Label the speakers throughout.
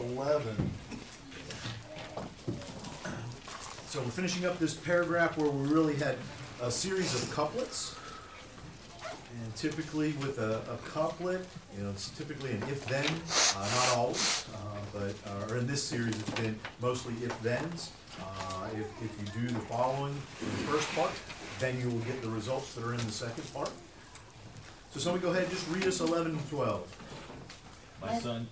Speaker 1: eleven. So we're finishing up this paragraph where we really had a series of couplets. And typically with a, a couplet, you know, it's typically an if-then, uh, not always, uh, but, uh, or in this series, it's been mostly if-thens. Uh, if, if you do the following in the first part, then you will get the results that are in the second part. So somebody go ahead and just read us eleven and twelve.
Speaker 2: My son.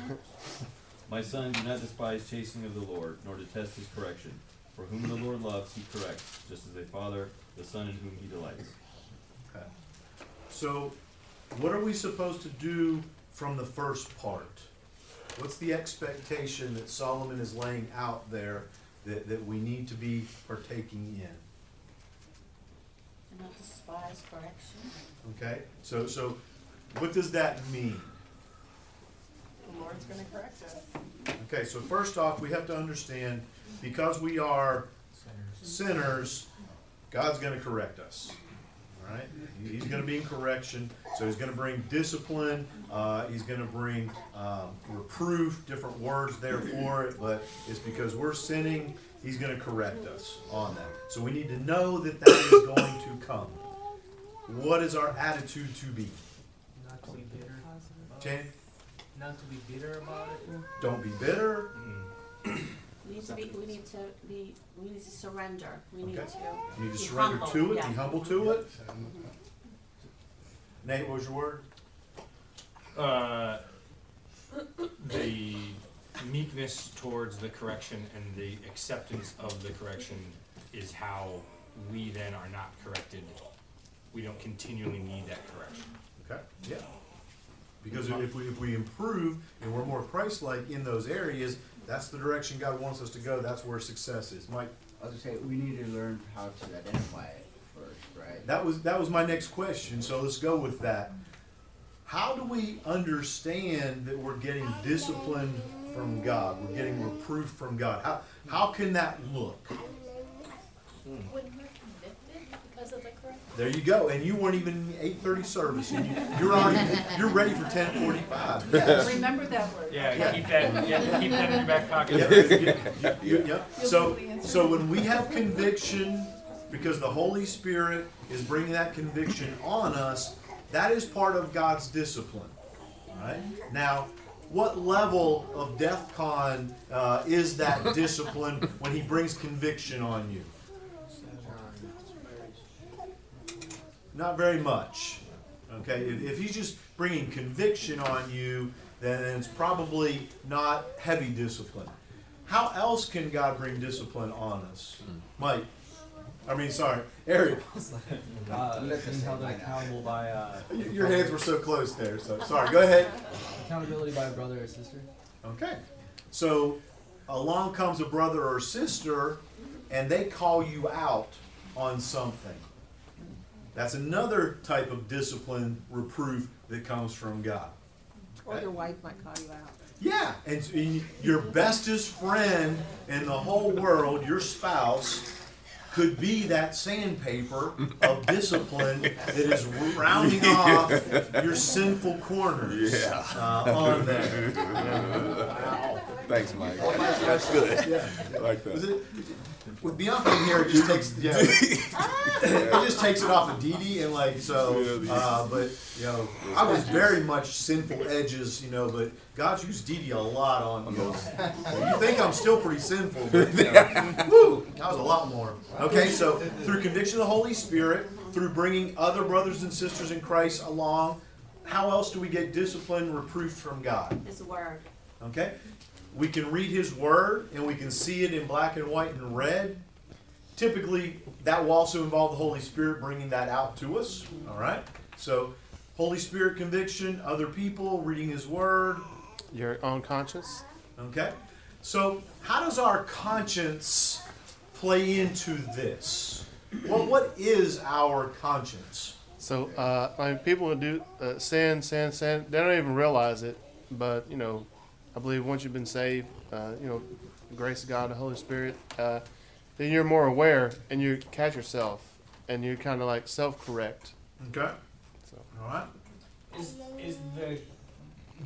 Speaker 2: My son, do not despise chastening of the Lord, nor detest his correction. For whom the Lord loves, he corrects, just as a father, the son in whom he delights.
Speaker 1: Okay. So, what are we supposed to do from the first part? What's the expectation that Solomon is laying out there that, that we need to be partaking in?
Speaker 3: And not despise correction.
Speaker 1: Okay, so, so what does that mean?
Speaker 4: The Lord's gonna correct us.
Speaker 1: Okay, so first off, we have to understand, because we are sinners, God's gonna correct us. All right? He's gonna be in correction, so he's gonna bring discipline, uh, he's gonna bring, um, reproof, different words there for it, but it's because we're sinning, he's gonna correct us on that. So we need to know that that is going to come. What is our attitude to be?
Speaker 5: Not to be bitter.
Speaker 1: Jan,
Speaker 5: Not to be bitter about it.
Speaker 1: don't be bitter,
Speaker 3: We need to be, we need to be, we need to surrender. We need
Speaker 1: Okay.
Speaker 3: to.
Speaker 1: you need to
Speaker 3: be
Speaker 1: surrender
Speaker 3: humble,
Speaker 1: to it,
Speaker 3: yeah.
Speaker 1: be humble to it. Nate, what was your word?
Speaker 6: Uh, the meekness towards the correction and the acceptance of the correction is how we then are not corrected. We don't continually need that correction.
Speaker 1: Okay, yeah. Because if we, if we improve and we're more Christ-like in those areas, that's the direction God wants us to go, that's where success is. Mike,
Speaker 7: I was gonna say, we need to learn how to identify it first, right?
Speaker 1: that was, that was my next question, so let's go with that. How do we understand that we're getting discipline from God, we're getting reproof from God? How, how can that look? Hmm.
Speaker 4: When we're convicted because of the correction.
Speaker 1: There you go, and you weren't even eight thirty service, and you, you're already, you're ready for ten forty-five. Yes.
Speaker 4: Remember that word.
Speaker 6: Yeah, keep that, yeah, keep that in your back pocket.
Speaker 1: So, so when we have conviction, because the Holy Spirit is bringing that conviction on us, that is part of God's discipline. Right? Now, what level of DEF CON uh, is that discipline when He brings conviction on you? Not very much. Okay, if, if He's just bringing conviction on you, then it's probably not heavy discipline. How else can God bring discipline on us? Mike, I mean, sorry, Ariel.
Speaker 8: Uh,
Speaker 7: Let the
Speaker 8: being held
Speaker 7: same
Speaker 8: accountable by uh,
Speaker 1: Your hands were so close there, so sorry. Go ahead.
Speaker 8: accountability by a brother or sister.
Speaker 1: Okay. So along comes a brother or sister, and they call you out on something. That's another type of discipline, reproof that comes from God.
Speaker 4: Or your wife might call you out.
Speaker 1: Yeah, and, and your bestest friend in the whole world, your spouse, could be that sandpaper of discipline that is rounding off your sinful corners
Speaker 9: Yeah.
Speaker 1: uh, on there.
Speaker 9: Thanks, Mike. That's good.
Speaker 1: Yeah.
Speaker 9: I like
Speaker 1: Was
Speaker 9: that.
Speaker 1: it, with Bianca in here, it just takes yeah, it just takes it off of Dee Dee and like so. Uh, but you know, I was very much sinful edges, you know. But God's used Dee Dee a lot on me. You think I'm still pretty sinful, but you know, woo, that was a lot more. Okay, so through conviction of the Holy Spirit, through bringing other brothers and sisters in Christ along, how else do we get discipline, reproof from God?
Speaker 3: His word.
Speaker 1: Okay? We can read His Word and we can see it in black and white and red. Typically, that will also involve the Holy Spirit bringing that out to us. All right? So, Holy Spirit conviction, other people, reading His Word.
Speaker 10: Your own conscience.
Speaker 1: Okay? So, how does our conscience play into this? Well, what is our conscience?
Speaker 10: So, uh, I mean, people do uh, sin, sin, sin, they don't even realize it. But you know, I believe once you've been saved, uh, you know, the grace of God, the Holy Spirit, uh, then you're more aware and you catch yourself and you kind of like self-correct.
Speaker 1: Okay?
Speaker 10: So.
Speaker 1: All right?
Speaker 6: Is, is the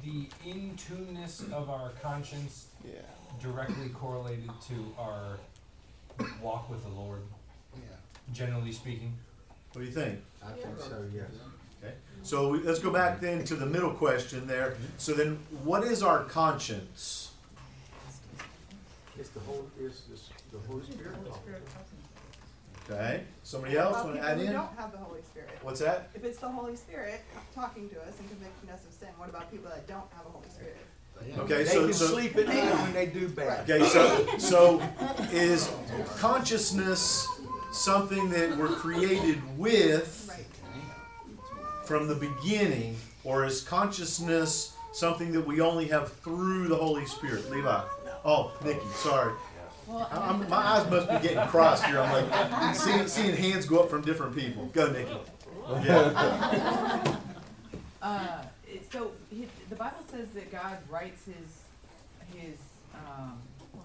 Speaker 6: the in-tuneness of our conscience
Speaker 10: Yeah.
Speaker 6: directly correlated to our walk with the Lord, Yeah. generally speaking?
Speaker 1: What do you think?
Speaker 7: I think so, yes.
Speaker 1: Okay, so we- let's go back then to the middle question there. So then, what is our conscience?
Speaker 9: It's the whole, it's, it's the Holy Spirit.
Speaker 1: Okay, somebody else want to add
Speaker 11: People who
Speaker 1: in?
Speaker 11: don't have the Holy Spirit.
Speaker 1: What's that?
Speaker 11: If it's the Holy Spirit talking to us and convicting us of sin, what about people that don't have a Holy Spirit?
Speaker 1: Okay,
Speaker 9: They
Speaker 1: so,
Speaker 9: can
Speaker 1: so,
Speaker 9: sleep at night when they do bad.
Speaker 1: okay, so, so is consciousness something that we're created with
Speaker 11: Right.
Speaker 1: From the beginning, or is consciousness something that we only have through the Holy Spirit? Levi. Oh, Nikki, sorry.
Speaker 3: Well,
Speaker 1: I- I'm, my eyes must be getting crossed here. I'm like seeing, seeing hands go up from different people. Go, Nikki. Yeah.
Speaker 12: Uh, so he, the Bible says that God writes his his um,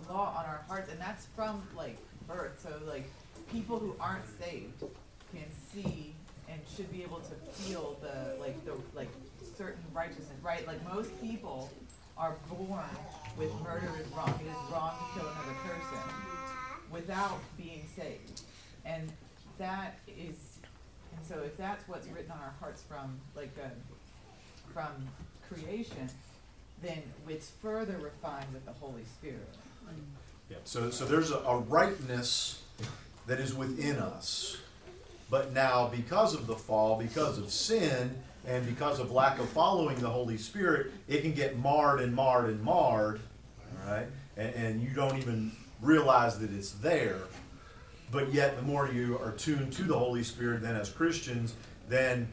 Speaker 12: law on our hearts, and that's from like birth. So like people who aren't saved can see and should be able to feel the like the like certain righteousness, right? Like most people are born with murder is wrong. It is wrong to kill another person without being saved, and that is. And so, if that's what's written on our hearts from like a from creation, then it's further refined with the Holy Spirit.
Speaker 1: Yeah, so, so there's a, a rightness that is within us. But now, because of the fall, because of sin, and because of lack of following the Holy Spirit, it can get marred and marred and marred, right? And, and you don't even realize that it's there. But yet, the more you are tuned to the Holy Spirit, then as Christians, then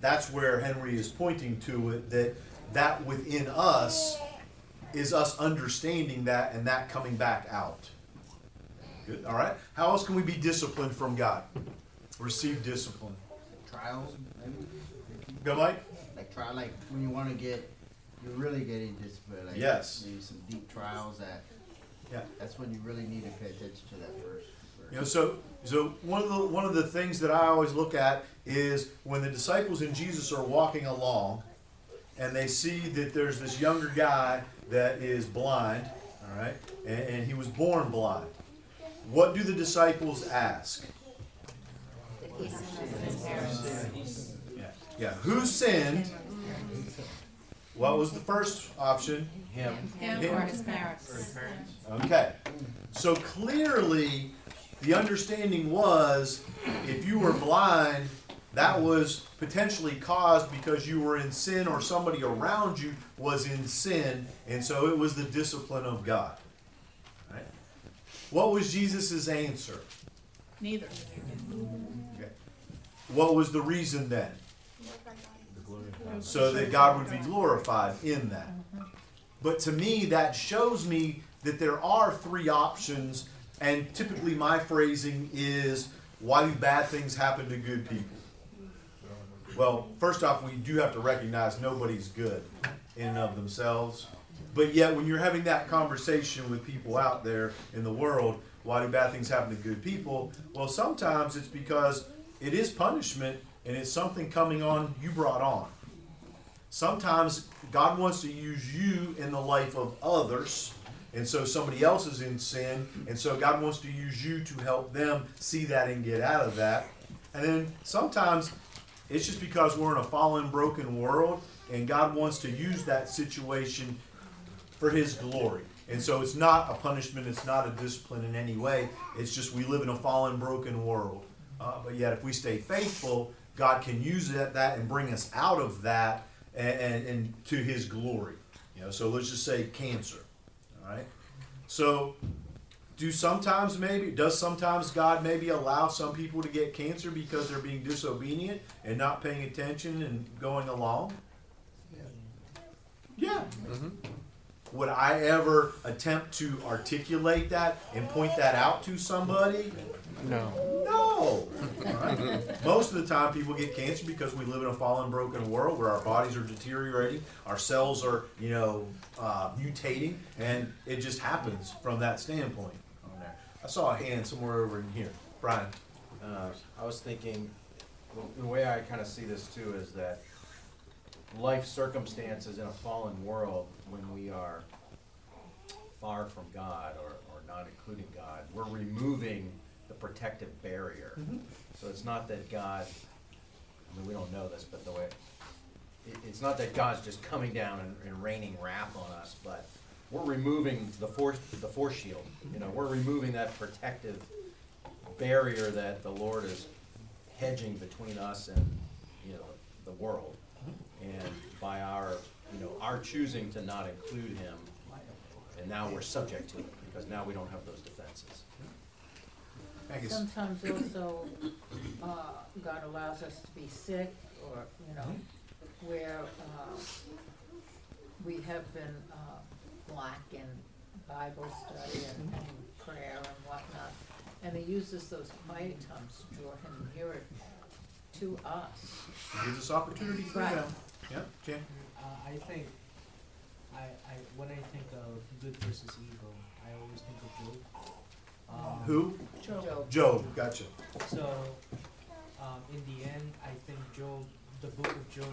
Speaker 1: that's where Henry is pointing to it that that within us is us understanding that and that coming back out. Good. All right. How else can we be disciplined from God? Receive discipline.
Speaker 7: Trials, maybe?
Speaker 1: Go, Mike.
Speaker 7: Like try, like when you wanna get, you're really getting disciplined, like.
Speaker 1: Yes.
Speaker 7: Maybe some deep trials that,
Speaker 1: Yeah.
Speaker 7: that's when you really need to pay attention to that first.
Speaker 1: You know, so so one of the one of the things that I always look at is when the disciples and Jesus are walking along, and they see that there's this younger guy that is blind, all right, and, and he was born blind. What do the disciples ask? Yeah. Yeah. Who sinned? What was the first option?
Speaker 9: Him.
Speaker 3: Him or his parents.
Speaker 1: Okay. So clearly, the understanding was if you were blind, that was potentially caused because you were in sin or somebody around you was in sin, and so it was the discipline of God. Right? What was Jesus' answer?
Speaker 3: Neither.
Speaker 1: What was the reason then? So that God would be glorified in that. But to me, that shows me that there are three options, and typically my phrasing is why do bad things happen to good people? Well, first off, we do have to recognize nobody's good in and of themselves. But yet, when you're having that conversation with people out there in the world, why do bad things happen to good people? Well, sometimes it's because it is punishment and it's something coming on you brought on. Sometimes God wants to use you in the life of others, and so somebody else is in sin, and so God wants to use you to help them see that and get out of that. And then sometimes it's just because we're in a fallen, broken world, and God wants to use that situation for His glory. And so it's not a punishment, it's not a discipline in any way. It's just we live in a fallen, broken world. Uh, but yet, if we stay faithful, God can use that, that and bring us out of that and, and, and to His glory. You know, so let's just say cancer. All right. So, do sometimes maybe does sometimes God maybe allow some people to get cancer because they're being disobedient and not paying attention and going along? Yeah. Would I ever attempt to articulate that and point that out to somebody?
Speaker 10: No.
Speaker 1: No. Alright. Most of the time, people get cancer because we live in a fallen, broken world where our bodies are deteriorating, our cells are, you know, uh, mutating, and it just happens from that standpoint. I saw a hand somewhere over in here. Brian.
Speaker 9: Uh, I was thinking, well, the way I kind of see this too is that
Speaker 13: life circumstances in a fallen world when we are far from God or, or not including God, we're removing the protective barrier.
Speaker 1: Mhm.
Speaker 13: So it's not that God, I mean, we don't know this, but the way, it, it's not that God's just coming down and, and raining wrath on us, but we're removing the force, the force shield. You know, we're removing that protective barrier that the Lord is hedging between us and, you know, the world. And by our, you know, our choosing to not include him, and now we're subject to it, because now we don't have those defenses.
Speaker 1: Angus.
Speaker 14: Sometimes also, uh, God allows us to be sick, or, you know, where, uh, we have been, uh, lack in Bible study and, and prayer and whatnot. And he uses those quiet times to draw him nearer to us.
Speaker 1: Gives us opportunity through
Speaker 14: Right.
Speaker 1: them. Yeah, Jan?
Speaker 5: Uh, I think, I, I, when I think of good versus evil, I always think of Job. Um,
Speaker 1: Who?
Speaker 14: Job.
Speaker 1: Job, gotcha.
Speaker 5: So, um, in the end, I think Job, the book of Job,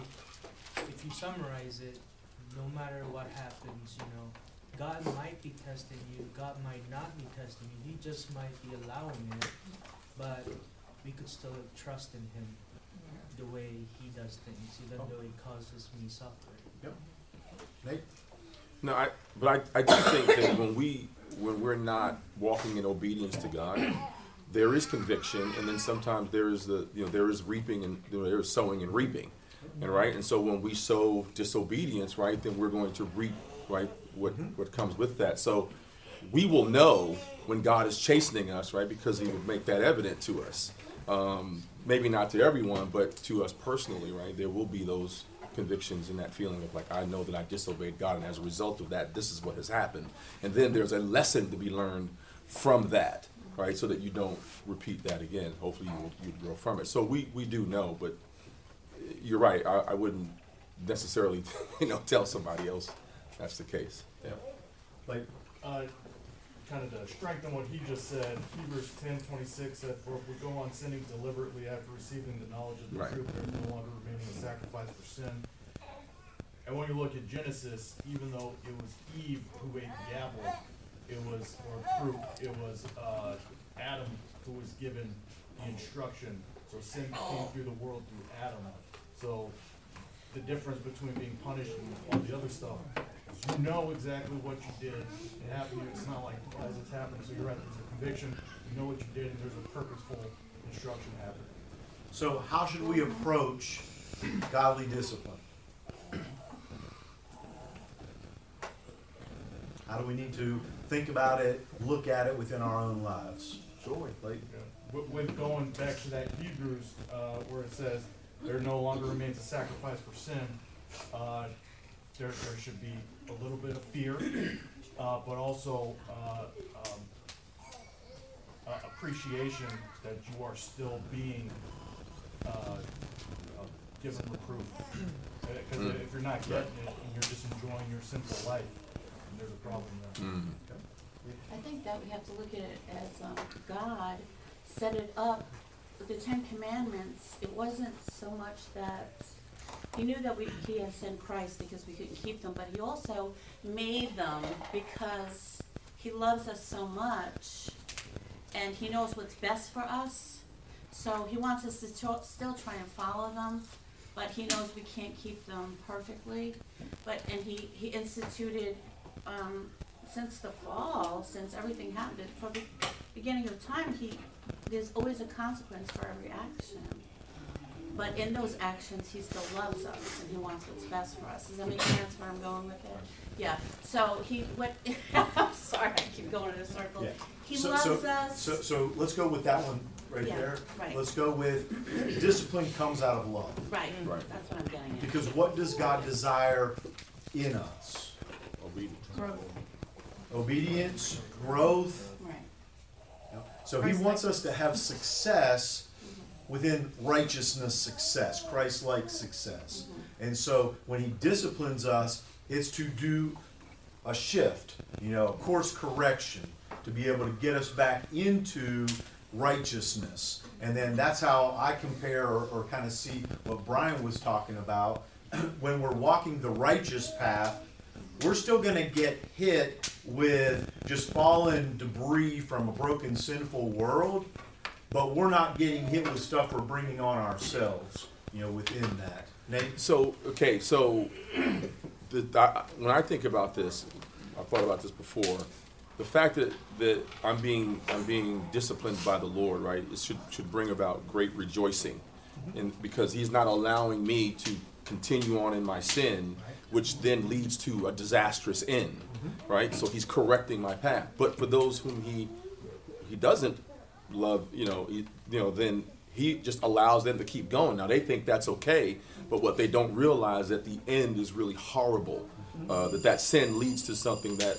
Speaker 5: if you summarize it, no matter what happens, you know, God might be testing you, God might not be testing you, He just might be allowing it, but we could still trust in Him the way He does things, even though He causes me suffering.
Speaker 1: Yep. Nate?
Speaker 9: No, I, but I, I do think that when we, when we're not walking in obedience to God, there is conviction, and then sometimes there is the, you know, there is reaping and you know, there is sowing and reaping, and right, and so when we sow disobedience, right, then we're going to reap, right, what what comes with that. So we will know when God is chastening us, right, because He will make that evident to us. Um, maybe not to everyone, but to us personally, right, there will be those convictions and that feeling of like I know that I disobeyed God, and as a result of that, this is what has happened. And then there's a lesson to be learned from that, right? So that you don't repeat that again. Hopefully, you you grow from it. So we we do know, but you're right. I, I wouldn't necessarily, you know, tell somebody else that's the case.
Speaker 1: Yeah. Like,
Speaker 15: Uh, kind of to strengthen what he just said, Hebrews ten twenty-six said, For if we go on sinning deliberately after receiving the knowledge of the
Speaker 9: Right.
Speaker 15: truth, there is no longer remaining a sacrifice for sin. And when you look at Genesis, even though it was Eve who ate the apple, it was, or fruit, it was, uh, Adam who was given the instruction. So sin came through the world through Adam. So the difference between being punished and all the other stuff you know exactly what you did. It happened to you. It's not like as it's happened. So you're right. There's a conviction. You know what you did, and there's a purposeful instruction happening.
Speaker 1: So how should we approach godly discipline? How do we need to think about it, look at it within our own lives?
Speaker 15: Sure. Like, with, with going back to that Hebrews, uh, where it says, there no longer remains a sacrifice for sin, uh, there, there should be a little bit of fear, uh, but also, uh, um, uh, appreciation that you are still being, uh, uh, given reproof. Uh, Cause
Speaker 9: Mm.
Speaker 15: if you're not getting it and you're just enjoying your simple life, then there's a problem there.
Speaker 9: Mm.
Speaker 3: I think that we have to look at it as, um, God set it up, with the Ten Commandments, it wasn't so much that, he knew that we, he had sent Christ because we couldn't keep them, but he also made them because he loves us so much, and he knows what's best for us, so he wants us to still, still try and follow them, but he knows we can't keep them perfectly, but, and he, he instituted, um, since the fall, since everything happened, from the beginning of time, he, there's always a consequence for every action. But in those actions, he still loves us and he wants what's best for us. Does that make sense where I'm going with it? Yeah, so he, what, I'm sorry, I keep going in a circle.
Speaker 1: Yeah.
Speaker 3: He
Speaker 1: So-
Speaker 3: loves
Speaker 1: so-
Speaker 3: us.
Speaker 1: So, so let's go with that one right
Speaker 3: Yeah,
Speaker 1: there.
Speaker 3: right.
Speaker 1: Let's go with discipline comes out of love.
Speaker 3: Right,
Speaker 9: Right.
Speaker 3: that's what I'm getting at.
Speaker 1: Because what does God desire in us?
Speaker 9: Obedience.
Speaker 1: Obedience, growth.
Speaker 3: Right.
Speaker 1: So he wants us to have success within righteousness success, Christ-like success. Mm-hmm. And so when he disciplines us, it's to do a shift, you know, a course correction, to be able to get us back into righteousness. And then that's how I compare or, or kind of see what Brian was talking about when we're walking the righteous path, we're still going to get hit with just fallen debris from a broken, sinful world, but we're not getting hit with stuff we're bringing on ourselves, you know, within that. Nate?
Speaker 9: So, okay, so the, I, when I think about this, I've thought about this before. The fact that, that I'm being I'm being disciplined by the Lord, right? It should should bring about great rejoicing, mm-hmm. and because He's not allowing me to continue on in my sin, which then leads to a disastrous end, mm-hmm. right? So He's correcting my path. But for those whom He He doesn't love, you know, he, you know, then He just allows them to keep going. Now they think that's okay, but what they don't realize that the end is really horrible. Uh, that that sin leads to something that,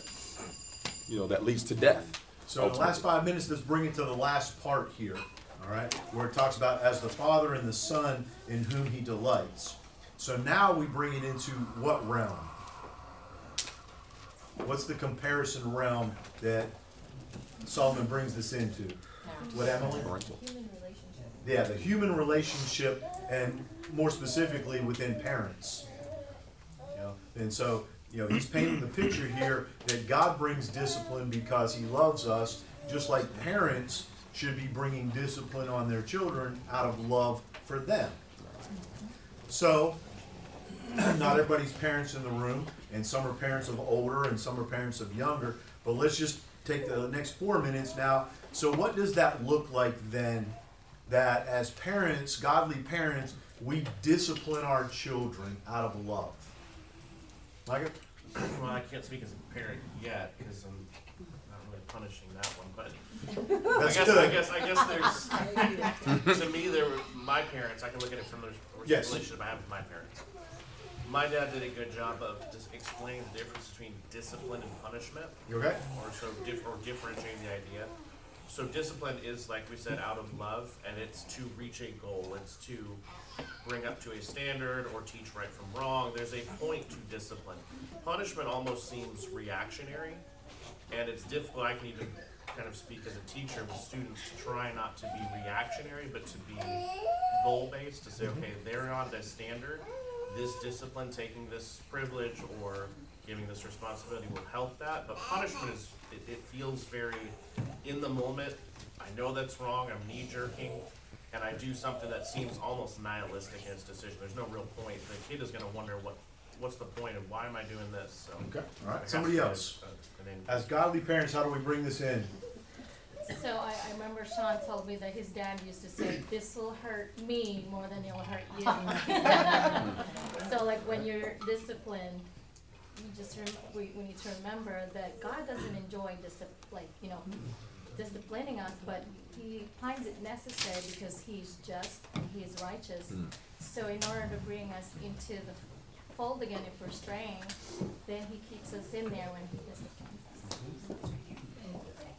Speaker 9: you know, that leads to death.
Speaker 1: So the last five minutes, let's bring it to the last part here, all right? Where it talks about as the Father and the Son in whom he delights. So now we bring it into what realm? What's the comparison realm that Solomon brings this into? What, Emily?
Speaker 4: Human relationship.
Speaker 1: Yeah, the human relationship, and more specifically within parents. You know, and so, you know, he's painting the picture here that God brings discipline because He loves us, just like parents should be bringing discipline on their children out of love for them. So, not everybody's parents in the room, and some are parents of older and some are parents of younger. But let's just take the next four minutes now. So, what does that look like then? That as parents, godly parents, we discipline our children out of love. Micah?
Speaker 16: Well, I can't speak as a parent yet because I'm not really punishing that one, but
Speaker 1: That's
Speaker 16: I guess
Speaker 1: good.
Speaker 16: I guess I guess there's to me there were my parents. I can look at it from the
Speaker 1: Yes.
Speaker 16: relationship I have with my parents. My dad did a good job of just explaining the difference between discipline and punishment.
Speaker 1: You okay?
Speaker 16: Or so dif- or differentiating the idea. So discipline is like we said out of love, and it's to reach a goal. It's to bring up to a standard or teach right from wrong. There's a point to discipline. Punishment almost seems reactionary, and it's difficult. I can even kind of speak as a teacher with students to try not to be reactionary, but to be goal based. To say, mm-hmm. okay, they're on this standard. This discipline, taking this privilege or giving this responsibility will help that. But punishment is it, it feels very in the moment. I know that's wrong. I'm knee jerking and I do something that seems almost nihilistic in its decision. There's no real point. The kid is going to wonder what what's the point and why am I doing this? So
Speaker 1: Okay, all right. Somebody else. As godly parents, how do we bring this in?
Speaker 4: So I, I remember Sean told me that his dad used to say, this will hurt me more than it'll hurt you. So like when you're disciplined, you just rem- we, we need to remember that God doesn't enjoy discipline, like, you know, disciplining us, but he finds it necessary because he's just and he is righteous.
Speaker 9: Mm.
Speaker 4: So in order to bring us into the fold again if we're straying, then he keeps us in there when he disciplines us.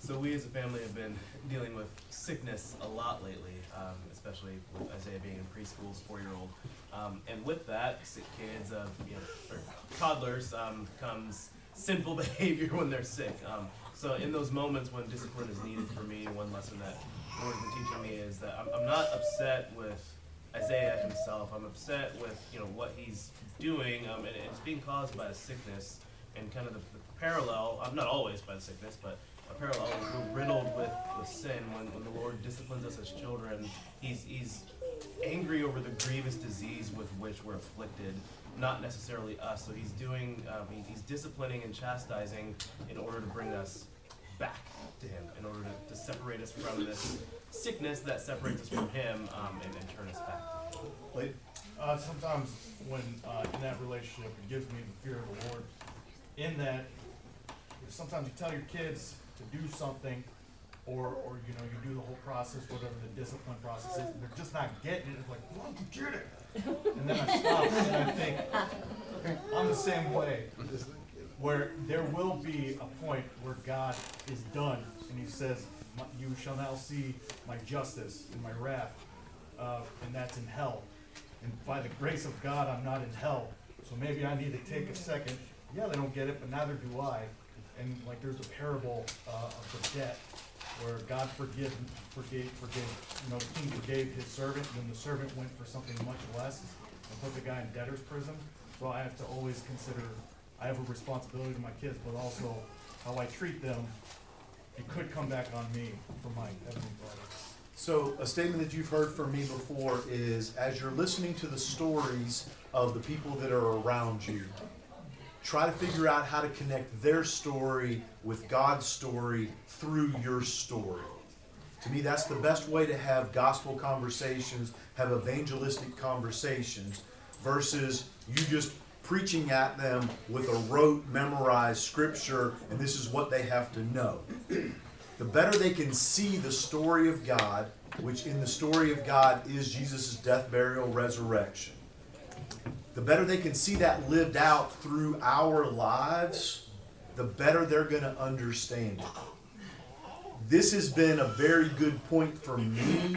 Speaker 17: So we as a family have been dealing with sickness a lot lately, um, especially with Isaiah being in preschool, four-year-old. Um, and with that, sick kids, uh, you know, or toddlers, um, comes sinful behavior when they're sick. Um, so in those moments when discipline is needed for me, one lesson that the Lord's been teaching me is that I'm, I'm not upset with Isaiah himself. I'm upset with you know what he's doing, um, and it's being caused by a sickness and kind of the, the parallel. I'm not always by the sickness, but parallel. We're riddled with, with sin. When, when the Lord disciplines us as children, he's he's angry over the grievous disease with which we're afflicted, not necessarily us. So he's doing um, he, he's disciplining and chastising in order to bring us back to him, in order to, to separate us from this sickness that separates us from him um, and, and turn us back.
Speaker 15: Uh, sometimes when, uh, in that relationship, it gives me the fear of the Lord. In that, sometimes you tell your kids to do something, or, or, you know, you do the whole process, whatever the discipline process is, and they're just not getting it, it's like, why don't you get it? And then I stop and I think, I'm the same way. Where there will be a point where God is done, and he says, "My- you shall now see my justice and my wrath, uh, and that's in hell. And by the grace of God, I'm not in hell. So maybe I need to take a second. Yeah, they don't get it, but neither do I. And like there's a parable uh, of the debt where God forgive, forgave, forgave, you know, the king forgave his servant, and then the servant went for something much less. And put the guy in debtor's prison, so I have to always consider, I have a responsibility to my kids, but also how I treat them, it could come back on me for my heavenly father.
Speaker 1: So a statement that you've heard from me before is, as you're listening to the stories of the people that are around you, try to figure out how to connect their story with God's story through your story. To me, that's the best way to have gospel conversations, have evangelistic conversations, versus you just preaching at them with a rote, memorized scripture, and this is what they have to know. The better they can see the story of God, which in the story of God is Jesus' death, burial, resurrection, the better they can see that lived out through our lives, the better they're going to understand it this has been a very good point for me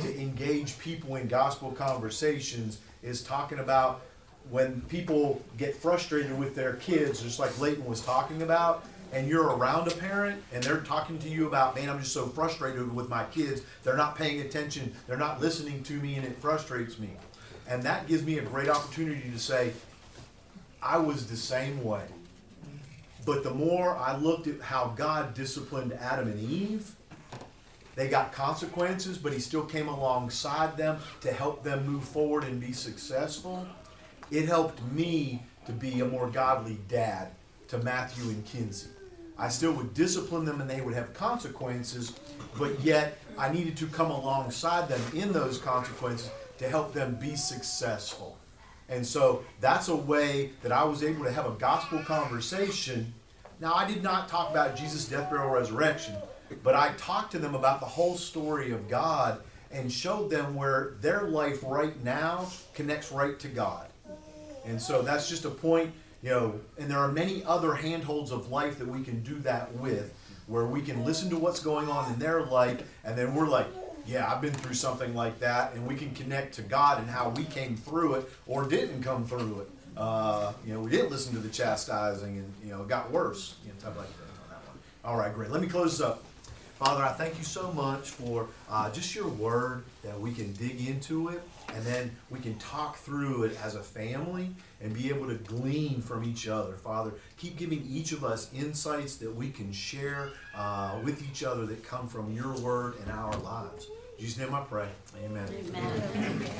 Speaker 1: to engage people in gospel conversations is talking about when people get frustrated with their kids, just like Leighton was talking about, and you're around a parent and they're talking to you about, man, I'm just so frustrated with my kids. They're not paying attention, they're not listening to me, and it frustrates me. And that gives me a great opportunity to say, I was the same way. But the more I looked at how God disciplined Adam and Eve, they got consequences, but He still came alongside them to help them move forward and be successful. It helped me to be a more godly dad to Matthew and Kinsey. I still would discipline them and they would have consequences, but yet I needed to come alongside them in those consequences to help them be successful. And so that's a way that I was able to have a gospel conversation. Now, I did not talk about Jesus' death, burial, resurrection, but I talked to them about the whole story of God and showed them where their life right now connects right to God. And so that's just a point, you know, and there are many other handholds of life that we can do that with, where we can listen to what's going on in their life, and then we're like, yeah, I've been through something like that, and we can connect to God and how we came through it or didn't come through it. Uh, you know, we didn't listen to the chastising, and you know, it got worse. You know, type like that on that one. All right, great. Let me close this up. Father, I thank you so much for uh, just your word that we can dig into it and then we can talk through it as a family and be able to glean from each other. Father, keep giving each of us insights that we can share uh, with each other that come from your word and our lives. In Jesus' name I pray. Amen.
Speaker 3: Amen.